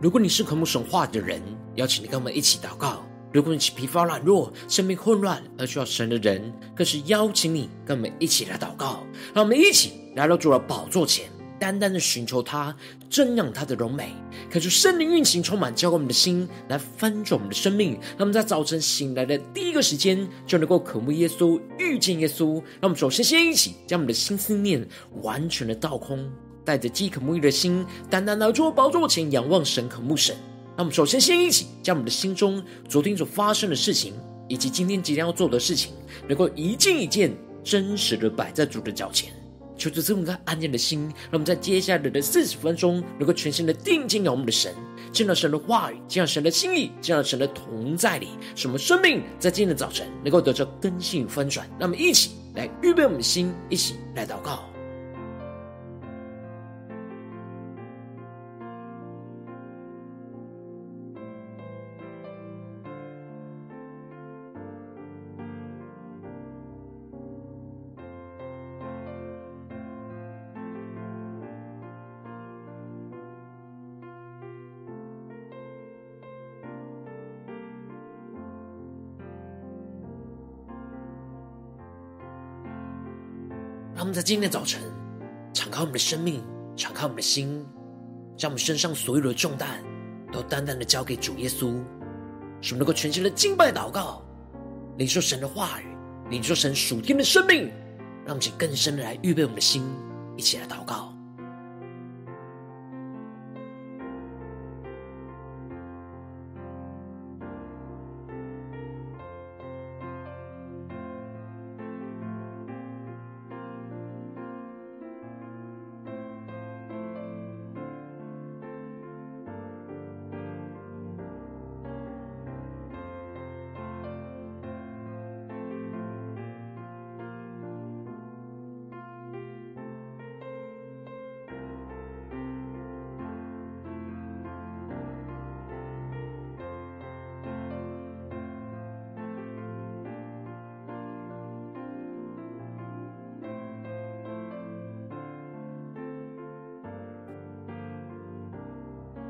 如果你是渴慕神话的人，邀请你跟我们一起祷告；如果你是疲乏软弱、生命混乱而需要神的人，更是邀请你跟我们一起来祷告。让我们一起来到主的宝座前，单单的寻求他，瞻仰他的荣美，可是圣灵运行充满，交给我们的心来翻转我们的生命。让我们在早晨醒来的第一个时间，就能够渴慕耶稣、遇见耶稣。让我们首先先一起将我们的心思念完全的倒空。带着饥渴沐浴的心，单单来到宝座前仰望神、渴慕神。那我们首先先一起将我们的心中昨天所发生的事情，以及今天即将要做的事情，能够一件一件真实的摆在主的脚前，求主赐我们个安静的心，让我们在接下来的四十分钟，能够全心的定睛仰望我们的神，见到神的话语，见到神的心意，见到神的同在里，使我们生命在今天的早晨能够得到更新翻转。让我们一起来预备我们的心，一起来祷告。他们在今天的早晨，敞开我们的生命，敞开我们的心，将我们身上所有的重担都淡淡的交给主耶稣，使我们能够全心的敬拜祷告，领受神的话语，领受神属天的生命，让我们更深的来预备我们的心，一起来祷告。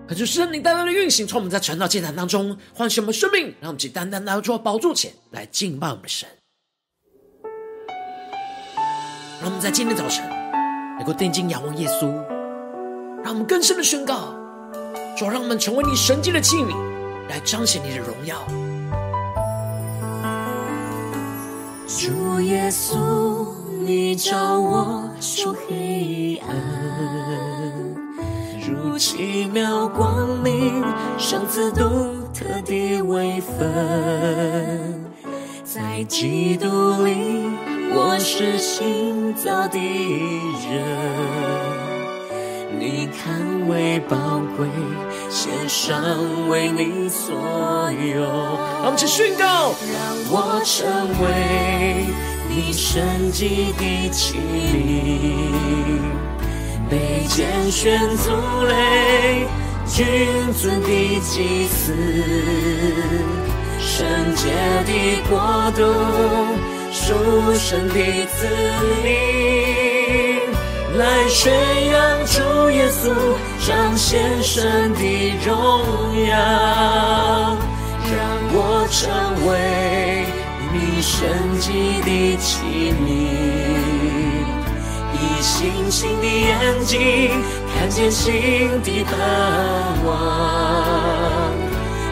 可是圣灵单单的运行，从我们在传道祭坛当中唤醒我们生命，让我们只单单来到宝座前来敬拜我们的神。让我们在今天早晨能够定睛仰望耶稣，让我们更深的宣告：主，让我们成为你神迹的器皿，来彰显你的荣耀。主耶稣，你照我出黑暗。如奇妙光明，上次独特的位分，在基督里，我是新造的人。你看为宝贵，献上为你所有。让我们去宣告，让我成为你神迹的器皿。被拣选族类，君尊的祭司，圣洁的国度，属神的子民，来宣扬主耶稣，彰显神的荣耀，让我成为你神迹的器皿。以星星的眼睛看见新的盼望，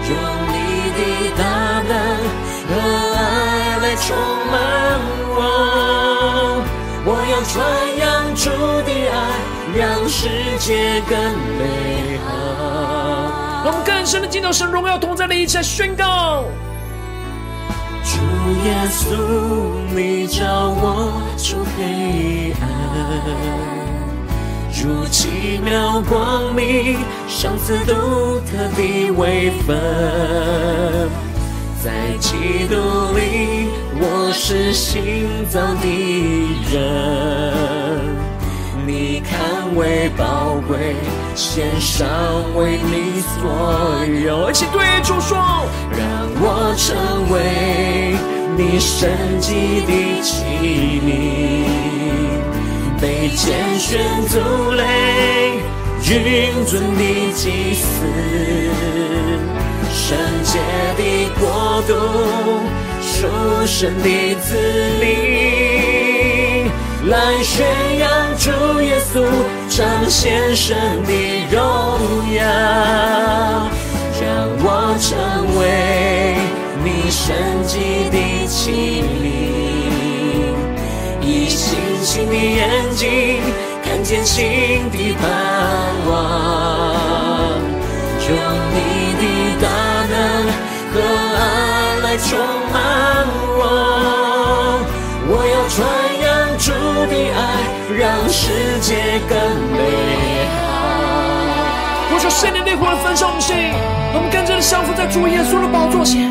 用你的大能和爱来充满我。我要传扬主的爱，让世界更美好。让我们更深的进到神荣耀同在的一切宣告。耶稣，你照我出黑暗，如奇妙光明，赏赐独特的微分。在基督里，我是新造的人。你看为宝贵，献上为你所有。一起对主说，让我成为你神迹的器皿，被拣选族类，君尊的祭司，圣洁的国度，属神的子民。来宣扬主耶稣，彰显神的荣耀，让我成为你圣洁的器皿，以星星的眼睛看见新的盼望，用你的大能和爱来充满我，世界更美好。我说圣灵烈火的焚烧我们心，我们跟着降服在主耶稣的宝座前，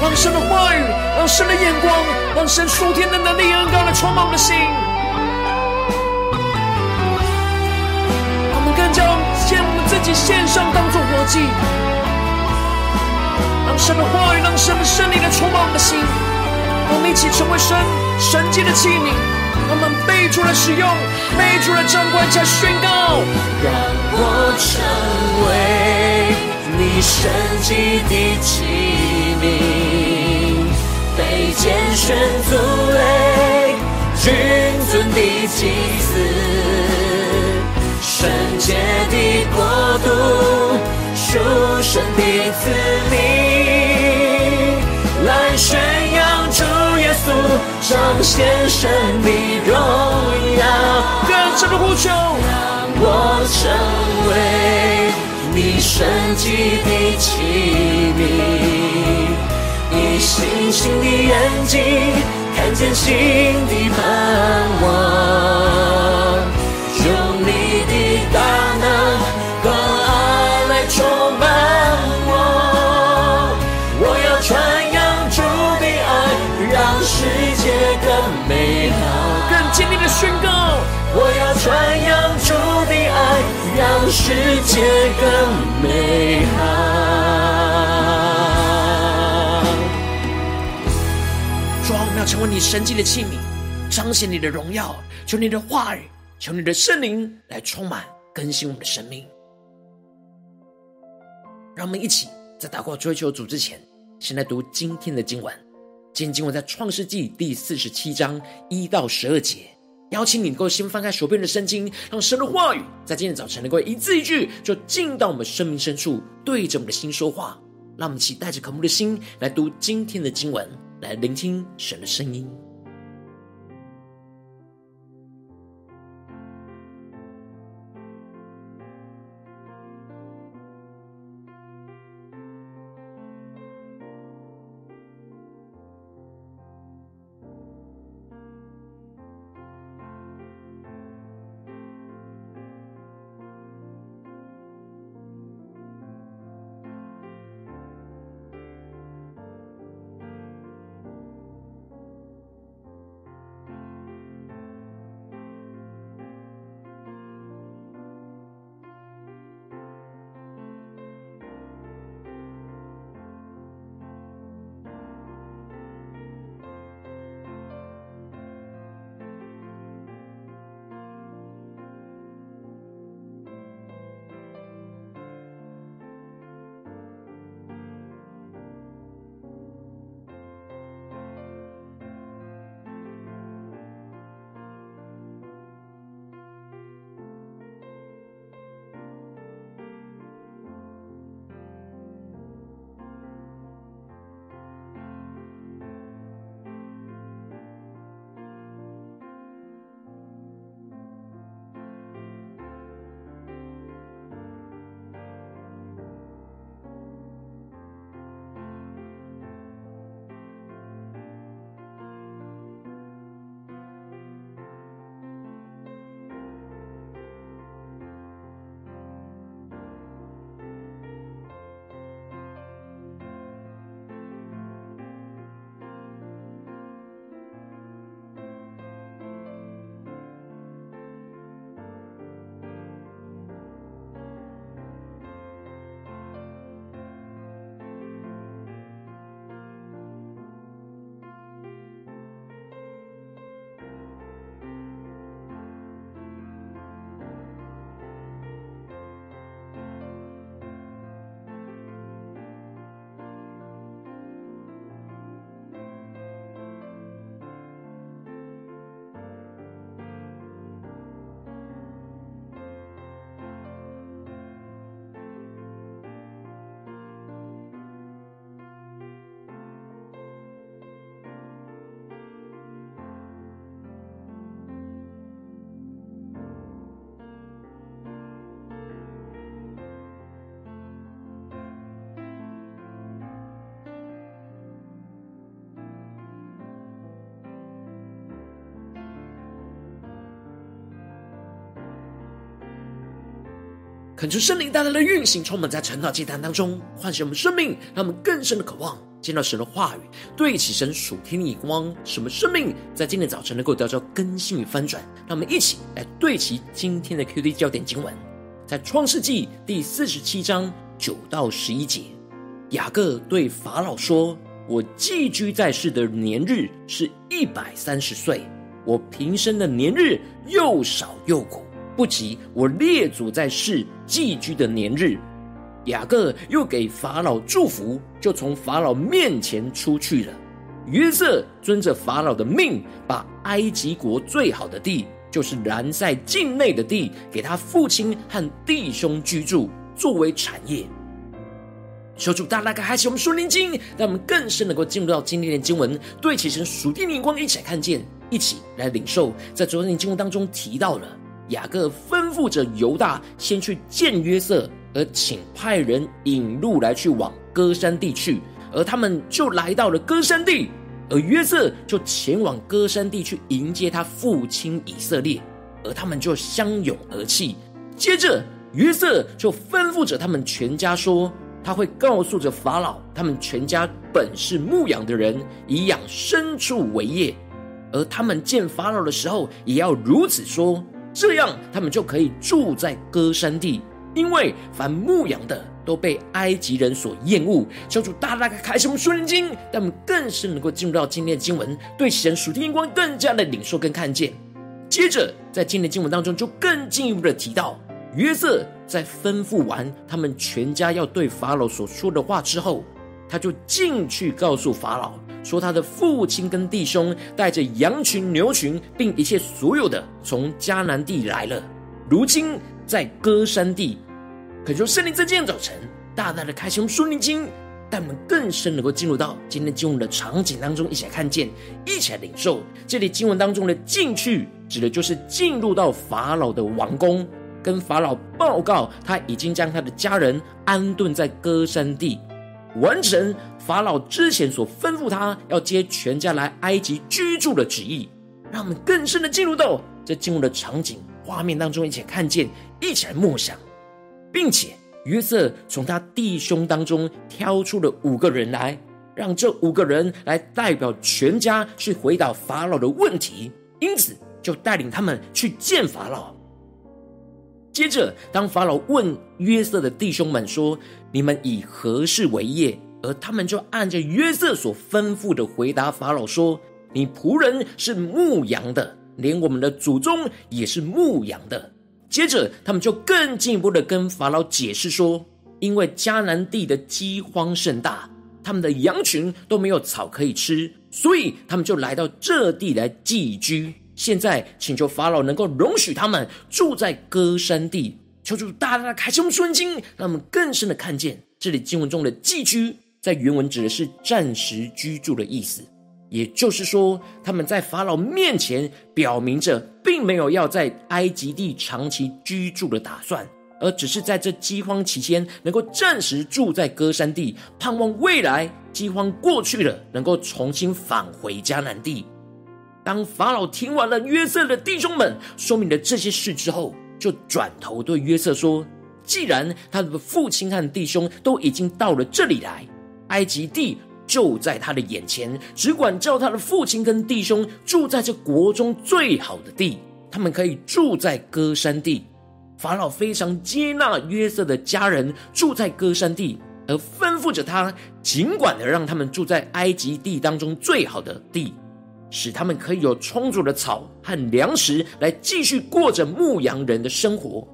让神的话语，让神的眼光，让神属天的能力恩膏来充满我们的心。我们更加将我们自己献上，当做活祭，让神的话语，让神的圣灵来充满我们的心。我们一起成为神神迹的器皿。我们被主来使用，被主来掌管，加宣告，让我成为你圣洁的器皿，被拣选族类，君尊的祭司，圣洁的国度，属神的子民，来宣扬主耶稣。彰显神的荣耀，更深的呼求，让我成为你圣洁的器皿，以星星的眼睛看见新的盼望，世界更美好。主啊，我们要成为你神迹的器皿，彰显你的荣耀。求你的话语，求你的圣灵来充满更新我们的生命。让我们一起在祷告追求主之前，先来读今天的经文。今天经文在创世纪第四十七章一到十二节，邀请你能够先翻开手边的圣经，让神的话语在今天早晨能够一字一句就进到我们生命深处，对着我们的心说话。让我们一起带着渴慕的心来读今天的经文，来聆听神的声音。恳求圣灵大大的运行，充满在晨祷祭坛当中，唤醒我们生命，让我们更深的渴望见到神的话语，对齐神属天的眼光，使我们生命在今天早晨能够得到更新与翻转。让我们一起来对齐今天的 QD 焦点经文，在创世纪第四十七章九到十一节，雅各对法老说：“我寄居在世的年日是一百三十岁，我平生的年日又少又苦。”不及我列祖在世寄居的年日，雅各又给法老祝福，就从法老面前出去了。约瑟遵着法老的命，把埃及国最好的地，就是兰塞境内的地，给他父亲和弟兄居住，作为产业。求主大大开启我们属灵经，让我们更深能够进入到今天的经文，对起神属天的眼光，一起来看见，一起来领受。在昨天的经文当中提到了。雅各吩咐着犹大先去见约瑟，而请派人引路来去往歌山地去，而他们就来到了歌山地，而约瑟就前往歌山地去迎接他父亲以色列，而他们就相拥而泣。接着约瑟就吩咐着他们全家说，他会告诉着法老，他们全家本是牧羊的人，以养牲畜为业，而他们见法老的时候，也要如此说。这样，他们就可以住在歌珊地，因为凡牧羊的都被埃及人所厌恶。求主大大的开启我们属灵经，让我们更是能够进入到今天的经文，对神属天眼光更加的领受跟看见。接着，在今天的经文当中，就更进一步的提到，约瑟在吩咐完他们全家要对法老所说的话之后，他就进去告诉法老。说他的父亲跟弟兄带着羊群、牛群，并一切所有的，从迦南地来了。如今在歌山地，恳求圣灵在今天早晨大大的开启我们属灵经，但我们更深能够进入到今天经文的场景当中，一起来看见，一起来领受。这里经文当中的进去，指的就是进入到法老的王宫，跟法老报告他已经将他的家人安顿在歌山地。完成法老之前所吩咐他要接全家来埃及居住的旨意，让我们更深的进入到这进入的场景画面当中，一起看见，一起来默想，并且约瑟从他弟兄当中挑出了五个人来，让这五个人来代表全家去回答法老的问题，因此就带领他们去见法老。接着，当法老问约瑟的弟兄们说：“你们以何事为业？”而他们就按着约瑟所吩咐的回答法老说：“你仆人是牧羊的，连我们的祖宗也是牧羊的。”接着，他们就更进一步的跟法老解释说：“因为迦南地的饥荒甚大，他们的羊群都没有草可以吃，所以他们就来到这地来寄居。”现在请求法老能够容许他们住在歌山地，求主大大的开启我们属灵经，让我们更深的看见这里经文中的寄居，在原文指的是暂时居住的意思。也就是说，他们在法老面前表明着，并没有要在埃及地长期居住的打算，而只是在这饥荒期间能够暂时住在歌山地，盼望未来饥荒过去了，能够重新返回迦南地。当法老听完了约瑟的弟兄们说明了这些事之后，就转头对约瑟说：“既然他的父亲和弟兄都已经到了这里来，埃及地就在他的眼前，只管叫他的父亲跟弟兄住在这国中最好的地，他们可以住在歌山地。”法老非常接纳约瑟的家人住在歌山地，而吩咐着他尽管的让他们住在埃及地当中最好的地。使他们可以有充足的草和粮食来继续过着牧羊人的生活。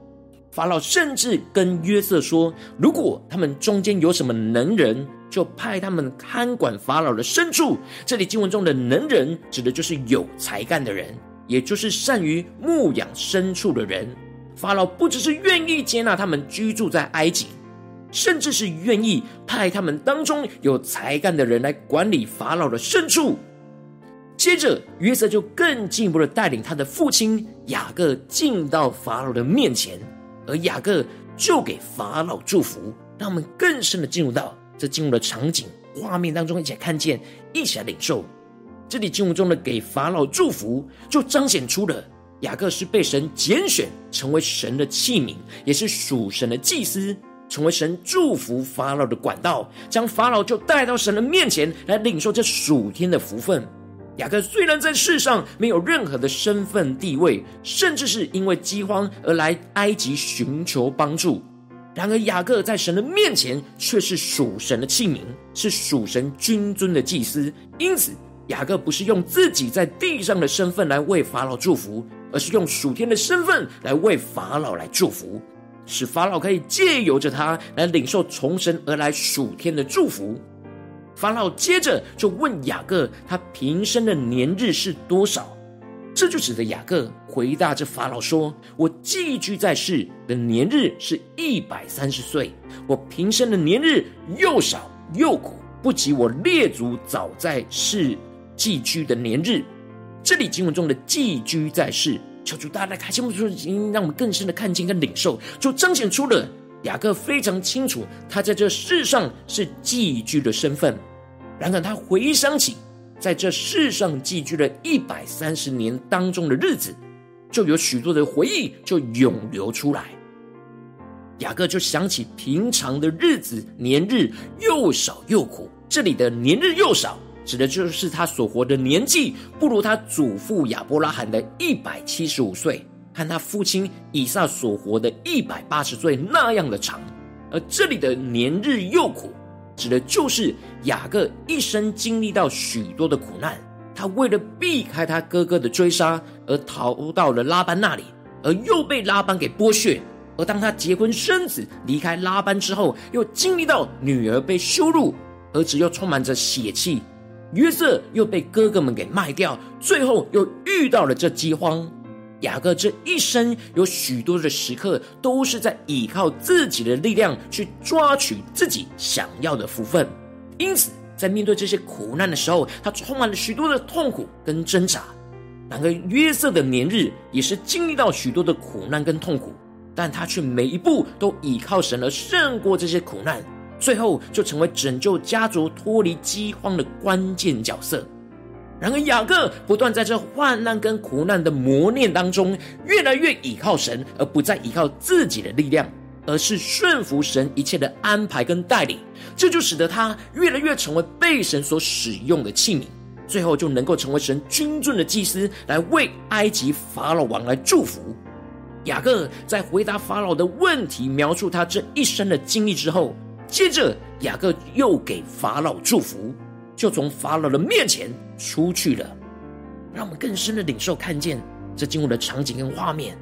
法老甚至跟约瑟说：“如果他们中间有什么能人，就派他们看管法老的牲畜。”这里经文中的能人，指的就是有才干的人，也就是善于牧养牲畜的人。法老不只是愿意接纳他们居住在埃及，甚至是愿意派他们当中有才干的人来管理法老的牲畜。接着，约瑟就更进一步的带领他的父亲雅各进到法老的面前，而雅各就给法老祝福，让我们更深的进入到这进入的场景画面当中，一起来看见，一起来领受。这里进入中的给法老祝福，就彰显出了雅各是被神拣选，成为神的器皿，也是属神的祭司，成为神祝福法老的管道，将法老就带到神的面前来领受这属天的福分。雅各虽然在世上没有任何的身份地位，甚至是因为饥荒而来埃及寻求帮助，然而雅各在神的面前却是属神的器皿，是属神君尊的祭司。因此，雅各不是用自己在地上的身份来为法老祝福，而是用属天的身份来为法老来祝福，使法老可以借由着他来领受从神而来属天的祝福。法老接着就问雅各，他平生的年日是多少？这就使得雅各回答着法老说：“我寄居在世的年日是一百三十岁，我平生的年日又少又苦，不及我列祖早在世寄居的年日。”这里经文中的寄居在世，求主大家来开心，已经让我们更深的看见跟领受，就彰显出了。雅各非常清楚，他在这世上是寄居的身份。然而，他回想起在这世上寄居了一百三十年当中的日子，就有许多的回忆就涌流出来。雅各就想起平常的日子，年日又少又苦。这里的年日又少，指的就是他所活的年纪不如他祖父亚伯拉罕的一百七十五岁。和他父亲以撒所活的一百八十岁那样的长，而这里的年日又苦，指的就是雅各一生经历到许多的苦难。他为了避开他哥哥的追杀，而逃到了拉班那里，而又被拉班给剥削。而当他结婚生子，离开拉班之后，又经历到女儿被羞辱，儿子又充满着血气，约瑟又被哥哥们给卖掉，最后又遇到了这饥荒。雅各这一生有许多的时刻，都是在依靠自己的力量去抓取自己想要的福分。因此，在面对这些苦难的时候，他充满了许多的痛苦跟挣扎。然而，约瑟的年日也是经历到许多的苦难跟痛苦，但他却每一步都依靠神而胜过这些苦难，最后就成为拯救家族脱离饥荒的关键角色。然而，雅各不断在这患难跟苦难的磨练当中，越来越倚靠神，而不再依靠自己的力量，而是顺服神一切的安排跟带领。这就使得他越来越成为被神所使用的器皿，最后就能够成为神君尊的祭司，来为埃及法老王来祝福。雅各在回答法老的问题，描述他这一生的经历之后，接着雅各又给法老祝福。就从法老的面前出去了，让我们更深的领受看见这经文的场景跟画面。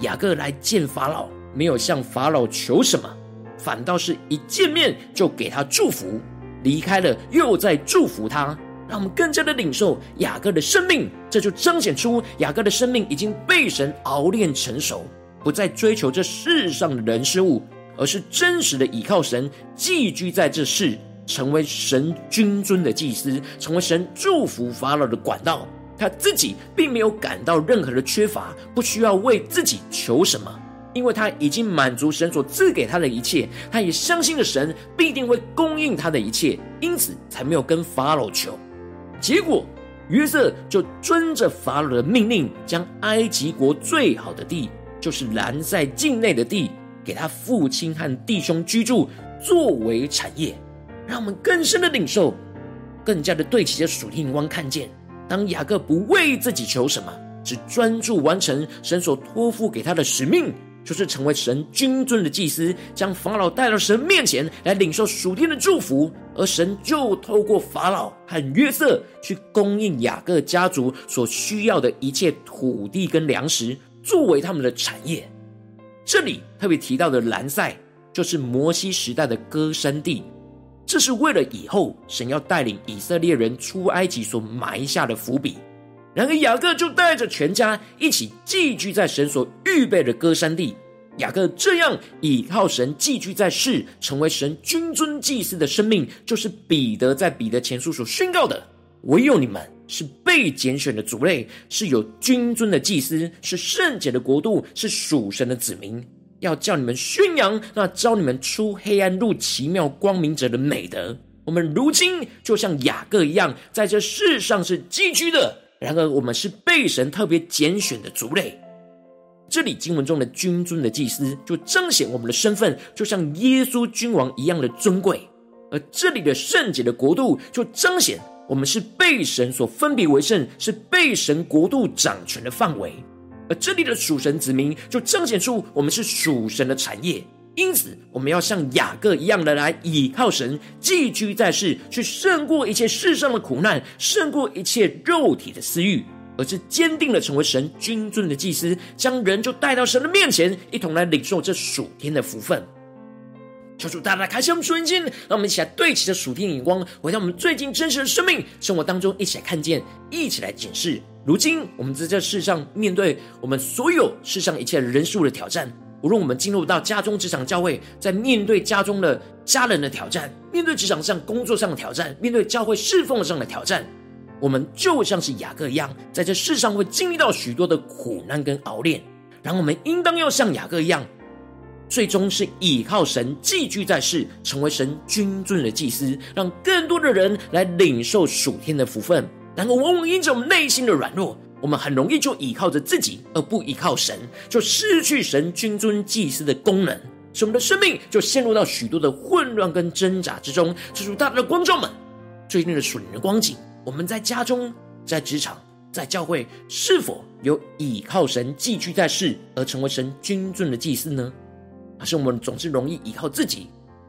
雅各来见法老，没有向法老求什么，反倒是一见面就给他祝福，离开了又再祝福他，让我们更加的领受雅各的生命。这就彰显出雅各的生命已经被神熬炼成熟，不再追求这世上的人事物，而是真实的倚靠神，寄居在这世。成为神君尊的祭司，成为神祝福法老的管道。他自己并没有感到任何的缺乏，不需要为自己求什么，因为他已经满足神所赐给他的一切。他也相信了神必定会供应他的一切，因此才没有跟法老求。结果约瑟就遵着法老的命令，将埃及国最好的地，就是兰塞境内的地，给他父亲和弟兄居住，作为产业。让我们更深的领受，更加的对齐着属灵光，看见当雅各不为自己求什么，只专注完成神所托付给他的使命，就是成为神君尊的祭司，将法老带到神面前来领受属天的祝福，而神就透过法老和约瑟去供应雅各家族所需要的一切土地跟粮食，作为他们的产业。这里特别提到的兰塞，就是摩西时代的歌山地。这是为了以后神要带领以色列人出埃及所埋下的伏笔。然而雅各就带着全家一起寄居在神所预备的歌山地。雅各这样倚靠神寄居在世，成为神君尊祭司的生命，就是彼得在彼得前书所宣告的：唯有你们是被拣选的族类，是有君尊的祭司，是圣洁的国度，是属神的子民。要叫你们宣扬那召你们出黑暗入奇妙光明者的美德。我们如今就像雅各一样，在这世上是寄居的，然而我们是被神特别拣选的族类。这里经文中的君尊的祭司，就彰显我们的身份，就像耶稣君王一样的尊贵；而这里的圣洁的国度，就彰显我们是被神所分别为圣，是被神国度掌权的范围。而这里的属神子民，就彰显出我们是属神的产业。因此，我们要像雅各一样的来倚靠神，寄居在世，去胜过一切世上的苦难，胜过一切肉体的私欲。而是坚定了成为神君尊的祭司，将人就带到神的面前，一同来领受这属天的福分。求主大大开启我们属灵心，让我们一起来对齐着属天的眼光，回到我们最近真实的生命生活当中，一起来看见，一起来检视。如今我们在这世上面对我们所有世上一切人事物的挑战，无论我们进入到家中、职场、教会，在面对家中的家人的挑战，面对职场上工作上的挑战，面对教会侍奉上的挑战。我们就像是雅各一样，在这世上会经历到许多的苦难跟熬炼，然后我们应当要像雅各一样，最终是倚靠神寄居在世，成为神君尊的祭司，让更多的人来领受属天的福分。然后往往因着我们内心的软弱，我们很容易就倚靠着自己，而不依靠神，就失去神君尊祭司的功能，使我们的生命就陷入到许多的混乱跟挣扎之中。这是大大的光照们最近的属灵的光景。我们在家中、在职场、在教会，是否有倚靠神寄居在世，而成为神君尊的祭司呢？还是我们总是容易倚靠自己，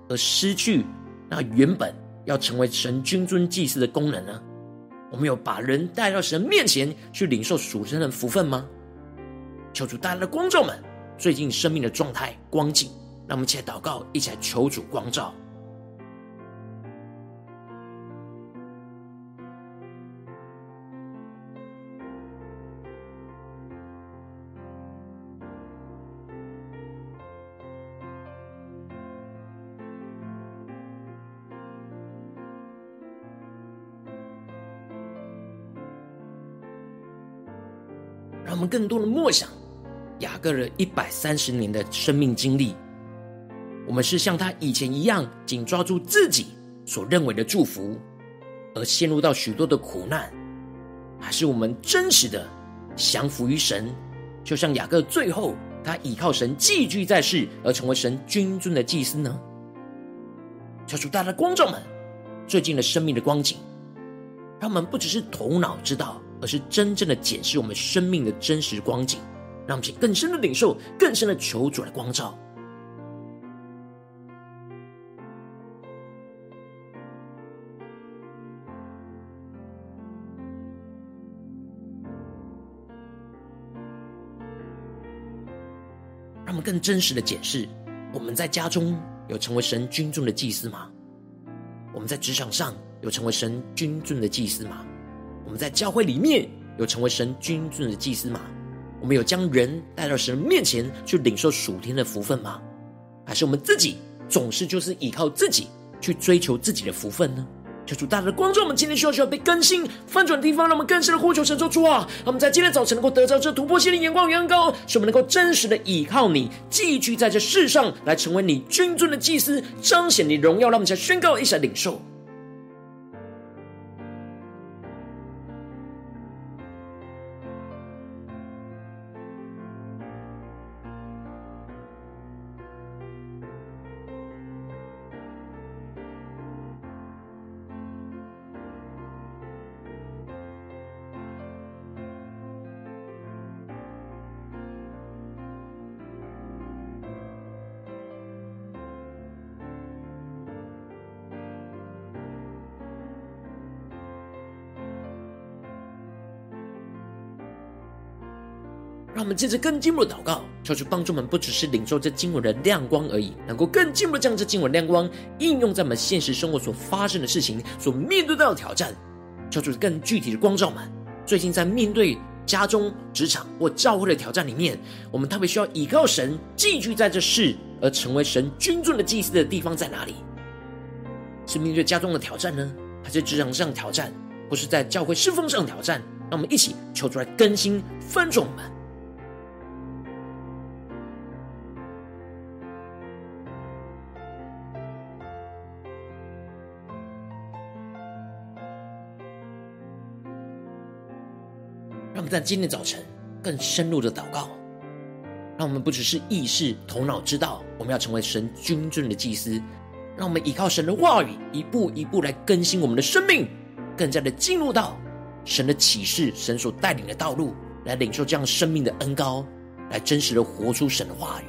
而失去那原本要成为神君尊祭司的功能呢？我们有把人带到神面前去领受属神的福分吗？求主带来的光照们，最近生命的状态光景，让我们一起来祷告，一起来求主光照。更多的默想雅各的一百三十年的生命经历。我们是像他以前一样，紧抓住自己所认为的祝福，而陷入到许多的苦难，还是我们真实的降服于神，就像雅各最后他倚靠神寄居在世，而成为神君尊的祭司呢？求主大家的光照们，最近的生命的光景，让我们不只是头脑知道。而是真正的检视我们生命的真实光景，让我们去更深的领受，更深的求主来光照。让我们更真实的检视，我们在家中有成为神君尊的祭司吗？我们在职场上有成为神君尊的祭司吗？我们在教会里面有成为神君尊的祭司吗？我们有将人带到神面前去领受属天的福分吗？还是我们自己总是就是依靠自己去追求自己的福分呢？求主大大的光照，我们今天需要需要被更新翻转的地方，让我们更深的呼求神说主啊！让我们在今天早晨能够得到这突破性的眼光与恩膏，使我们能够真实的依靠你，寄居在这世上，来成为你君尊的祭司，彰显你荣耀。让我们再宣告一下领受。我们接着更进一步的祷告，求主帮助我们，不只是领受这经文的亮光而已，能够更进一步的将这经文亮光应用在我们现实生活所发生的事情、所面对到的挑战。求主更具体的光照们。最近在面对家中、职场或教会的挑战里面，我们特别需要倚靠神，寄居在这世而成为神君尊的祭司的地方在哪里？是面对家中的挑战呢，还是职场上的挑战，或是在教会侍奉上的挑战？让我们一起求主来更新、翻转我们。在今天早晨更深入的祷告，让我们不只是意识、头脑知道我们要成为神君尊的祭司，让我们依靠神的话语，一步一步来更新我们的生命，更加的进入到神的启示、神所带领的道路，来领受这样生命的恩膏，来真实的活出神的话语。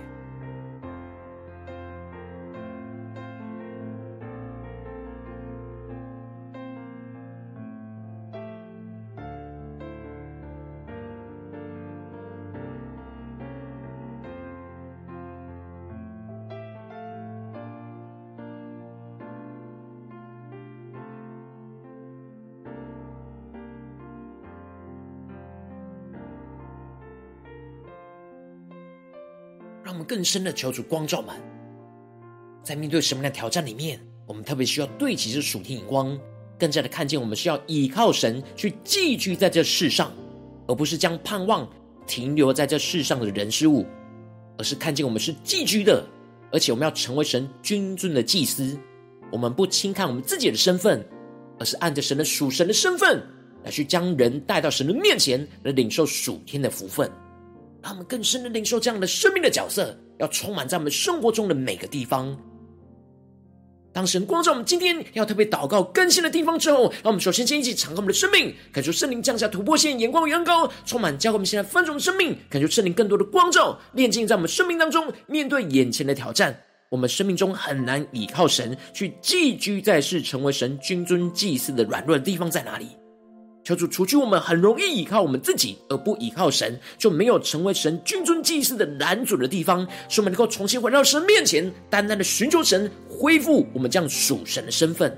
更深的求主光照们，在面对什么样的挑战里面，我们特别需要对齐这属天眼光，更加的看见我们需要依靠神去寄居在这世上，而不是将盼望停留在这世上的人事物，而是看见我们是寄居的，而且我们要成为神君尊的祭司。我们不轻看我们自己的身份，而是按着神的属神的身份来去将人带到神的面前，来领受属天的福分。他们更深的领受这样的生命的角色，要充满在我们生活中的每个地方。当神光照我们今天要特别祷告更新的地方之后，让我们首先先一起敞开我们的生命，感受圣灵降下突破线眼光远高，充满教会我们现在丰盛的生命，感受圣灵更多的光照，炼净在我们生命当中。面对眼前的挑战，我们生命中很难倚靠神去寄居在世，成为神君尊祭司的软弱的地方在哪里？求主除去我们很容易依靠我们自己而不依靠神，就没有成为神君尊祭司的男主的地方，使我们能够重新回到神面前，单单的寻求神，恢复我们这样属神的身份。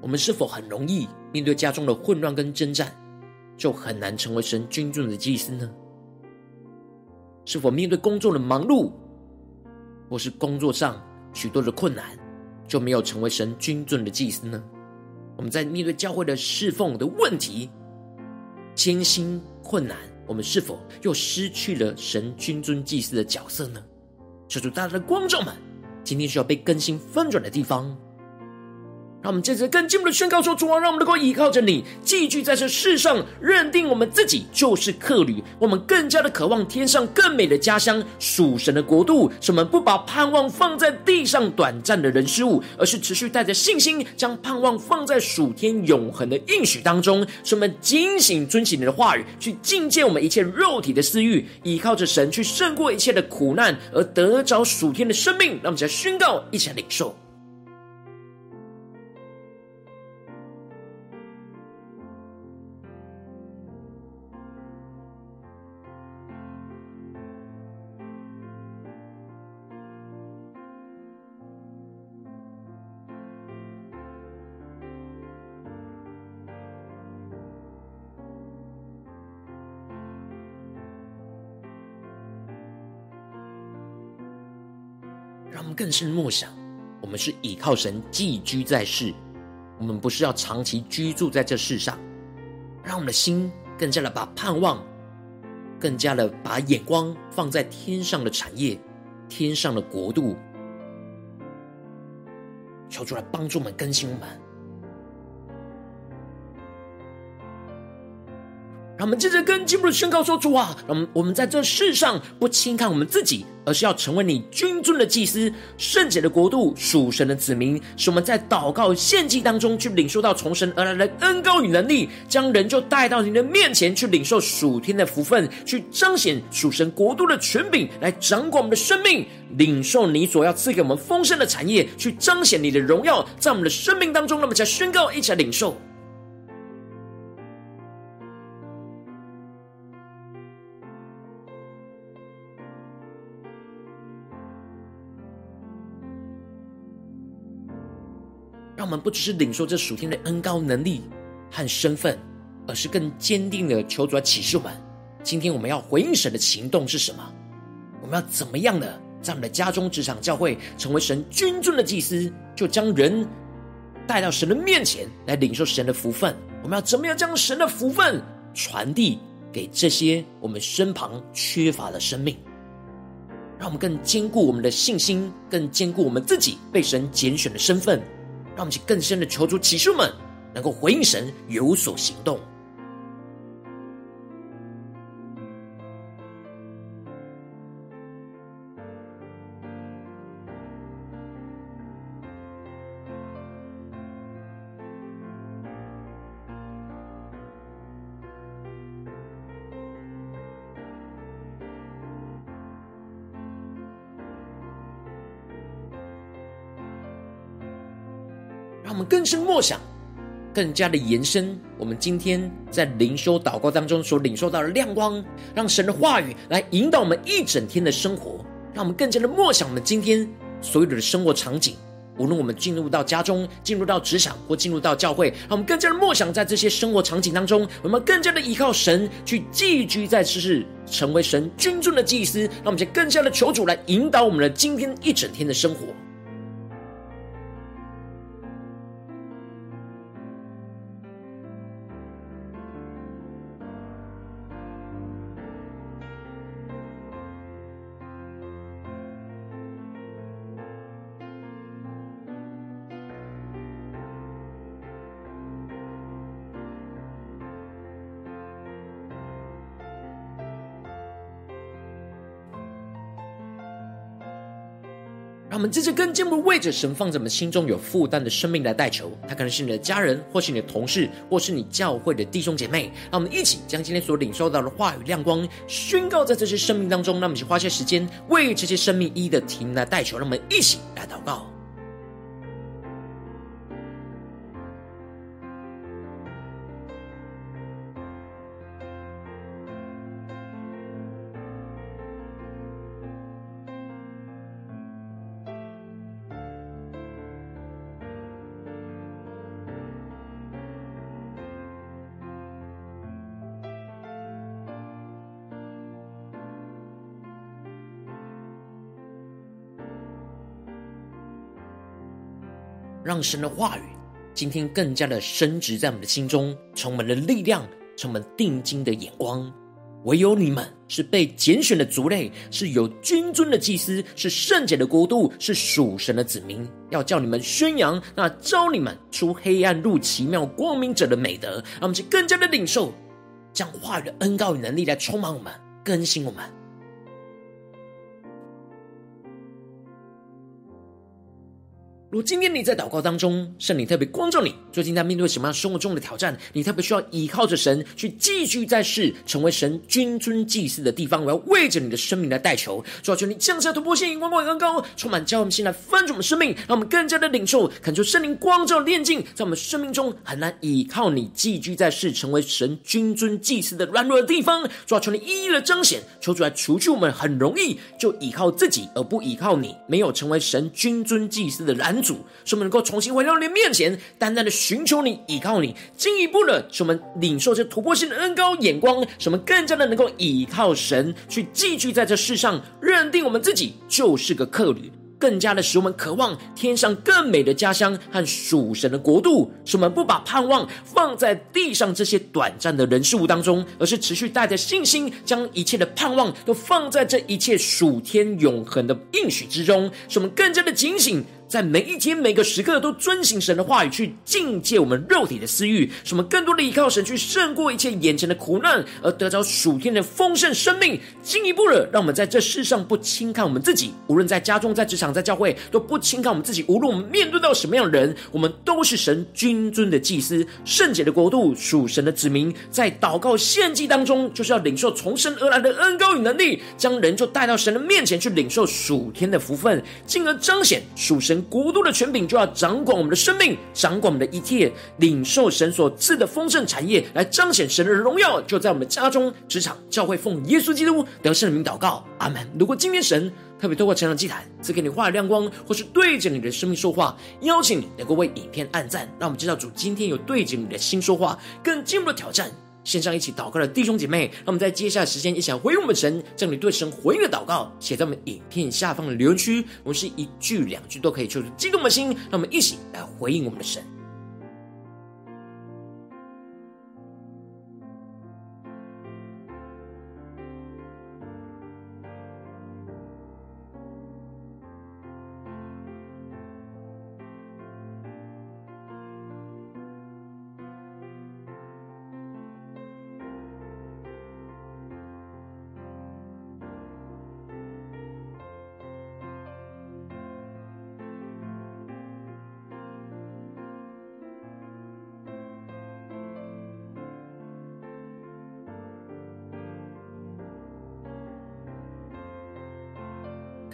我们是否很容易面对家中的混乱跟征战，就很难成为神君尊的祭司呢？是否面对工作的忙碌，或是工作上许多的困难，就没有成为神君尊的祭司呢？我们在面对教会的侍奉的问题、艰辛困难，我们是否又失去了神君尊祭司的角色呢？求主大家的光照们，今天需要被更新翻转的地方。让我们接着更进一步的宣告说：“主啊，让我们能够依靠着你，寄居在这世上，认定我们自己就是客旅。我们更加的渴望天上更美的家乡，属神的国度。使我们不把盼望放在地上短暂的人事物，而是持续带着信心，将盼望放在属天永恒的应许当中。使我们警醒遵行你的话语，去境界我们一切肉体的私欲，依靠着神去胜过一切的苦难，而得着属天的生命。让我们再宣告，一起来领受。”更深默想，我们是倚靠神寄居在世，我们不是要长期居住在这世上。让我们的心更加的把盼望，更加的把眼光放在天上的产业、天上的国度。求主来帮助我们更新我们。让我们接着跟进步的宣告说：“主啊，让我们我们在这世上不轻看我们自己，而是要成为你君尊的祭司，圣洁的国度，属神的子民。使我们在祷告献祭当中，去领受到从神而来的恩膏与能力，将人就带到你的面前，去领受属天的福分，去彰显属神国度的权柄，来掌管我们的生命，领受你所要赐给我们丰盛的产业，去彰显你的荣耀，在我们的生命当中。那么，才宣告，一起来领受。”我们不只是领受这属天的恩膏能力和身份，而是更坚定的求主来启示我们。今天我们要回应神的行动是什么？我们要怎么样的在我们的家中、职场、教会，成为神君尊的祭司，就将人带到神的面前来领受神的福分。我们要怎么样将神的福分传递给这些我们身旁缺乏的生命，让我们更坚固我们的信心，更坚固我们自己被神拣选的身份，让我们去更深的求主启示们能够回应神，有所行动。默想，更加的延伸我们今天在灵修祷告当中所领受到的亮光，让神的话语来引导我们一整天的生活，让我们更加的默想我们今天所有的生活场景。无论我们进入到家中、进入到职场或进入到教会，让我们更加的默想在这些生活场景当中，我们更加的依靠神去寄居在世事，成为神君尊的祭司。让我们就更加的求主来引导我们的今天一整天的生活。我们这次更进一步为着神放在我们心中有负担的生命来代求，他可能是你的家人，或是你的同事，或是你教会的弟兄姐妹。让我们一起将今天所领受到的话语亮光宣告在这些生命当中。那我们一起花些时间为这些生命一一的停来代求。让我们一起来祷告。让神的话语今天更加的深植在我们的心中，充满了力量，充满定睛的眼光。唯有你们是被拣选的族类，是有君尊的祭司，是圣洁的国度，是属神的子民。要叫你们宣扬那招你们出黑暗入奇妙光明者的美德。让我们去更加的领受，将话语的恩膏与能力来充满我们，更新我们。如今天你在祷告当中，圣灵特别光照你，最近在面对什么样生活中的挑战？你特别需要依靠着神去寄居在世，成为神君尊祭司的地方。我要为着你的生命来代求，主要求你降下突破性、光光更高，充满教我们心来翻转我们生命，让我们更加的领受，恳求圣灵光照炼净，在我们生命中很难依靠你寄居在世，成为神君尊祭司的软弱的地方。主要求你一一的彰显，求主来除去我们很容易就依靠自己而不依靠你，没有成为神君尊祭司的拦主，使我们能够重新回到你的面前，单单的寻求你，依靠你，进一步的使我们领受这突破性的恩膏眼光，使我们更加的能够依靠神去寄居在这世上，认定我们自己就是个客旅。更加的使我们渴望天上更美的家乡和属神的国度，使我们不把盼望放在地上这些短暂的人事物当中，而是持续带着信心，将一切的盼望都放在这一切属天永恒的应许之中，使我们更加的警醒。在每一天每个时刻都遵行神的话语，去境界我们肉体的私欲，使我们更多的依靠神去胜过一切眼前的苦难，而得着属天的丰盛生命。进一步的，让我们在这世上不轻看我们自己，无论在家中、在职场、在教会，都不轻看我们自己。无论我们面对到什么样的人，我们都是神君尊的祭司，圣洁的国度，属神的子民。在祷告献祭当中，就是要领受从神而来的恩膏与能力，将人就带到神的面前去领受属天的福分，进而彰显属神。国度的权柄就要掌管我们的生命，掌管我们的一切，领受神所赐的丰盛产业，来彰显神的荣耀，就在我们家中、职场、教会，奉耶稣基督得胜的名祷告，阿门。如果今天神特别透过成长祭坛赐给你话语亮光，或是对着你的生命说话，邀请你能够为影片按赞，让我们知道主今天有对着你的心说话，更进一步的挑战。线上一起祷告的弟兄姐妹，让我们在接下来时间也想回应我们神，将你对神回应的祷告写在我们影片下方的留言区。我们是一句两句都可以，就是激动的心，让我们一起来回应我们的神。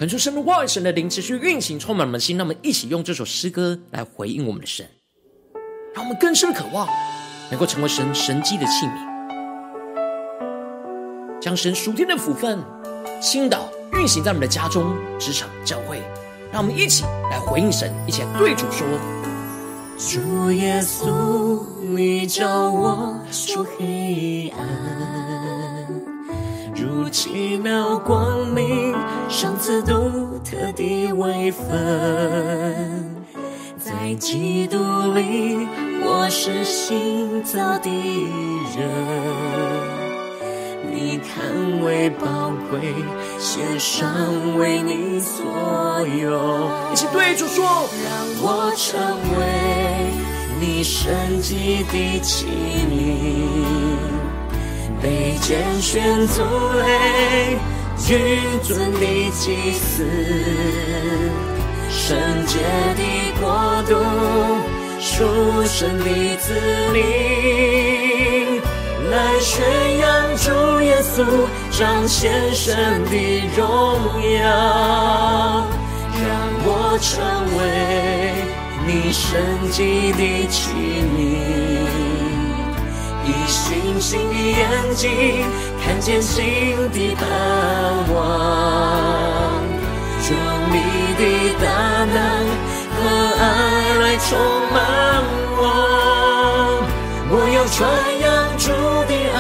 恳求神的话语、神的灵持续运行，充满我们的心。让我们一起用这首诗歌来回应我们的神，让我们更深渴望，能够成为神神迹的器皿，将神属天的福分倾倒运行在我们的家中、职场、教会。让我们一起来回应神，一起来对主说：主耶稣，你叫我出黑暗，如奇妙光明，赏赐独特的位分，在基督里，我是新造的人。你看为宝贵，献上为你所有。一起对主说，让我成为你神迹的器皿，被拣选族类，君尊的祭司，圣洁的国度，属神的子民。来宣扬主耶稣彰显神的荣耀，让我成为你圣洁的器皿，以信心的眼睛看见新的盼望，用你的大能和爱来充满我，我要传扬主的爱。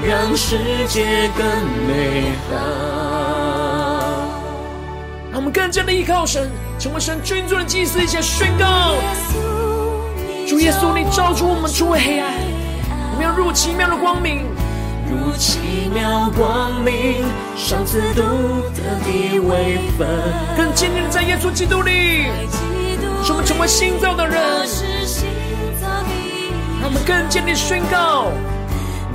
让世界更美好。让我们更加的依靠神，成为神君尊的祭司，一起宣告：主耶稣，你照出我们出黑暗，我们要入奇妙的光明，如奇妙光明，上次独特的微分，更坚定的在耶稣基督里，使我们成为新造的人。让我们更坚定宣告。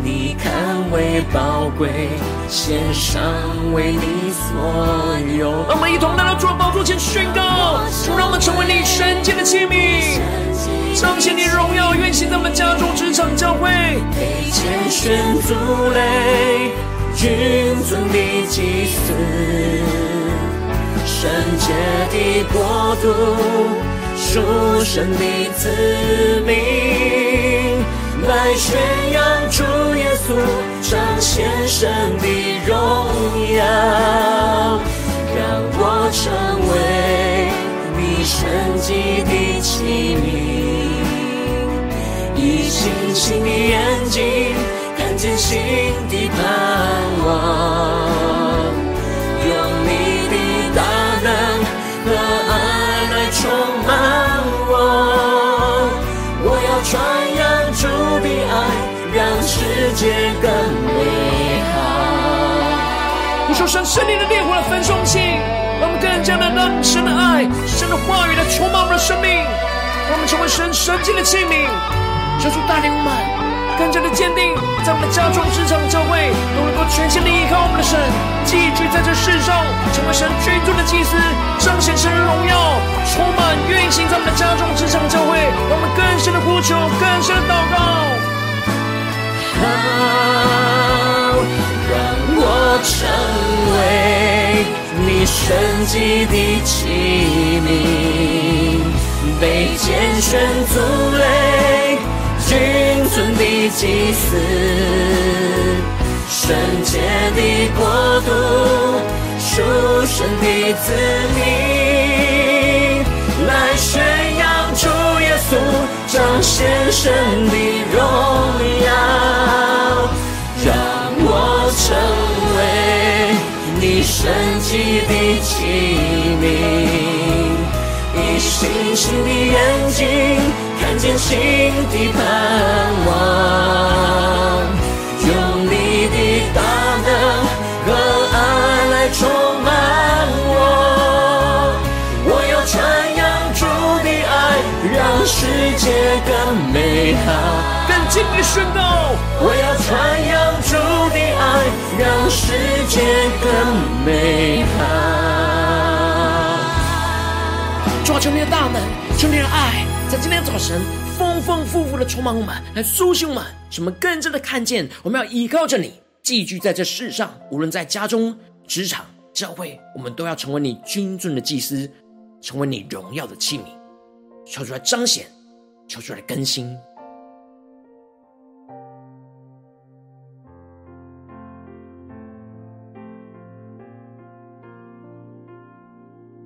你看为宝贵，献上为你所有。让我们一同来到主的宝座前宣告，让我们成为你圣洁的器皿，彰显你荣耀运行在我们家中、职场、教会。被拣选族类，君尊的祭司，圣洁的国度，属神的子民。来宣扬主耶稣彰显神的荣耀，让我成为你神迹的器皿，以信心的眼睛看见新的盼望，界更美好。呼求神圣灵的烈火来焚烧起，让我们更加的让神的爱、神的话语来充满我们的生命，让我们成为神神迹的器皿。求主带领我们更加的坚定，在我们的家中、职场、教会，都能够全心的依靠我们的神，寄居在这世上，成为神君尊的祭司，彰显神的荣耀，充满运行在我们的家中、职场、教会，让我们更深的呼求，更深的祷告。让我成为你神迹的器皿，被拣选族类，君尊的祭司，圣洁的国度，属神的子民，来宣扬主耶稣彰显神的荣耀。让我成为你神迹的器皿，以信心的眼睛看见新的盼望，界更美好。更坚定宣告，我要传扬主的爱，让世界更美好。抓住你的大能，求你的爱，在今天早晨丰丰富富的充满我们，来苏醒我们，使我们更真的看见，我们要依靠着你，寄居在这世上，无论在家中、职场、教会，我们都要成为你君尊的祭司，成为你荣耀的器皿，求出来彰显，求主来更新。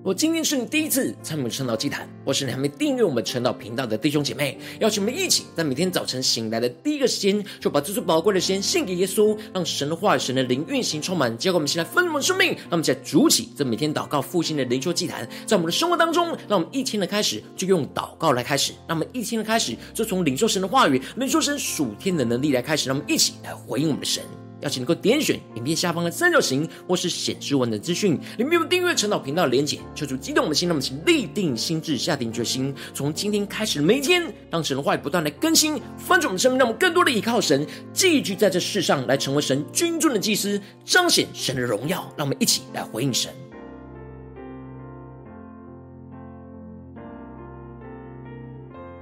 我今天是你第一次参与晨祷祭坛，或是你还没订阅我们晨祷频道的弟兄姐妹，邀请我们一起在每天早晨醒来的第一个时间，就把这最宝贵的时间献给耶稣，让神的话语、神的灵运行充满，结果我们现在分盛生命，让我们在主起这每天祷告复兴的灵修祭坛，在我们的生活当中，让我们一天的开始就用祷告来开始，让我们一天的开始就从领受神的话语、领受神属天的能力来开始，让我们一起来回应我们的神。邀请能够点选影片下方的三角形，或是显示文的资讯，里面有订阅陈导频道的连结。求主激动的心，那么请立定心智，下定决心，从今天开始每一天，让神的话语不断的更新翻转我们生命，让我们更多的依靠神，寄居在这世上，来成为神军尊的祭司，彰显神的荣耀。让我们一起来回应神。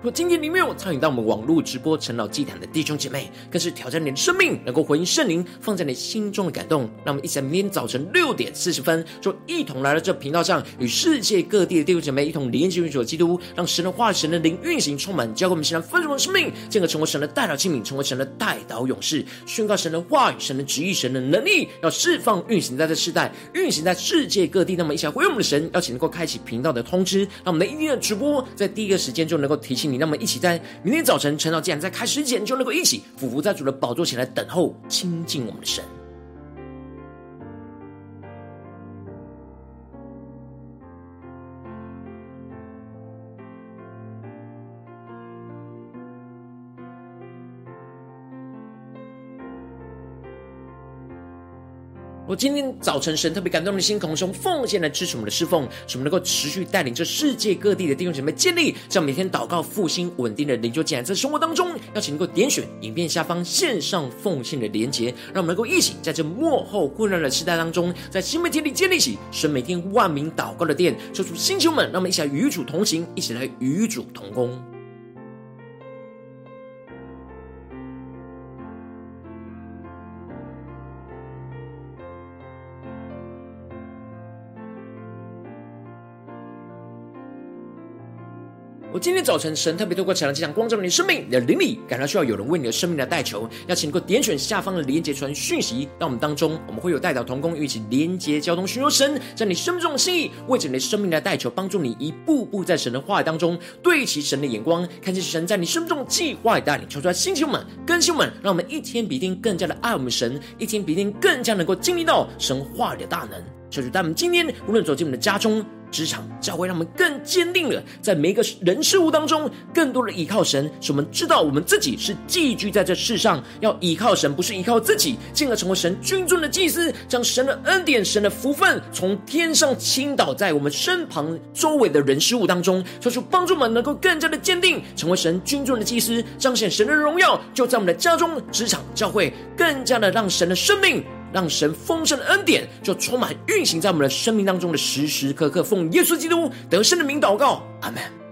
若今天你没有参与到我们网络直播陈老祭坛的弟兄姐妹，更是挑战你的生命，能够回应圣灵放在你心中的感动。让我们一起在明天早晨六点四十分，就一同来到这频道上，与世界各地的弟兄姐妹一同连接、运作基督，让神的话语、神的灵运行充满，教给我们现在丰盛的生命，进而成为神的代祷器皿，成为神的代祷勇士，宣告神的话语、神的旨意、神的能力，要释放、运行在这世代，运行在世界各地。那么，一起来回应我们的神，邀请能够开启频道的通知，让我们的一天的直播在第一个时间就能够提醒你。那么，一起在明天早晨晨祷，既然在开始之前，就能够一起俯伏在主的宝座前来等候亲近我们的神。我今天早晨，神特别感动的心，同时用奉献来支持我们的侍奉，使我们能够持续带领这世界各地的弟兄姐妹建立这样每天祷告复兴稳定的灵修祭坛，在生活当中，邀请能够点选影片下方线上奉献的连结，让我们能够一起在这幕后混乱的时代当中，在新媒体里建立起神每天万名祷告的殿，说出星球们，让我们一起来与主同行，一起来与主同工。我今天早晨，神特别透过这场光照你的生命，你的灵里感到需要有人为你的生命来代求，邀请你够点选下方的连结传讯息到我们当中，我们会有代祷同工一起连结交通，寻求神在你生命中的心意，为着你的生命来代求，帮助你一步步在神的话语当中对齐神的眼光，看见神在你生命中的计划带领，求出来星球们、更新们，让我们一天比一天更加的爱我们神，一天比一天更加能够经历到神话语的大能。求主带我们今天无论走进我们的家中。职场教会让我们更坚定了，在每一个人事物当中，更多的依靠神，使我们知道我们自己是寄居在这世上，要依靠神，不是依靠自己，进而成为神君尊的祭司，将神的恩典、神的福分从天上倾倒在我们身旁周围的人事物当中，求主帮助我们能够更加的坚定，成为神君尊的祭司，彰显神的荣耀，就在我们的家中、职场、教会，更加的让神的生命。让神丰盛的恩典就充满运行在我们的生命当中的时时刻刻，奉耶稣基督得胜的名祷告，阿门。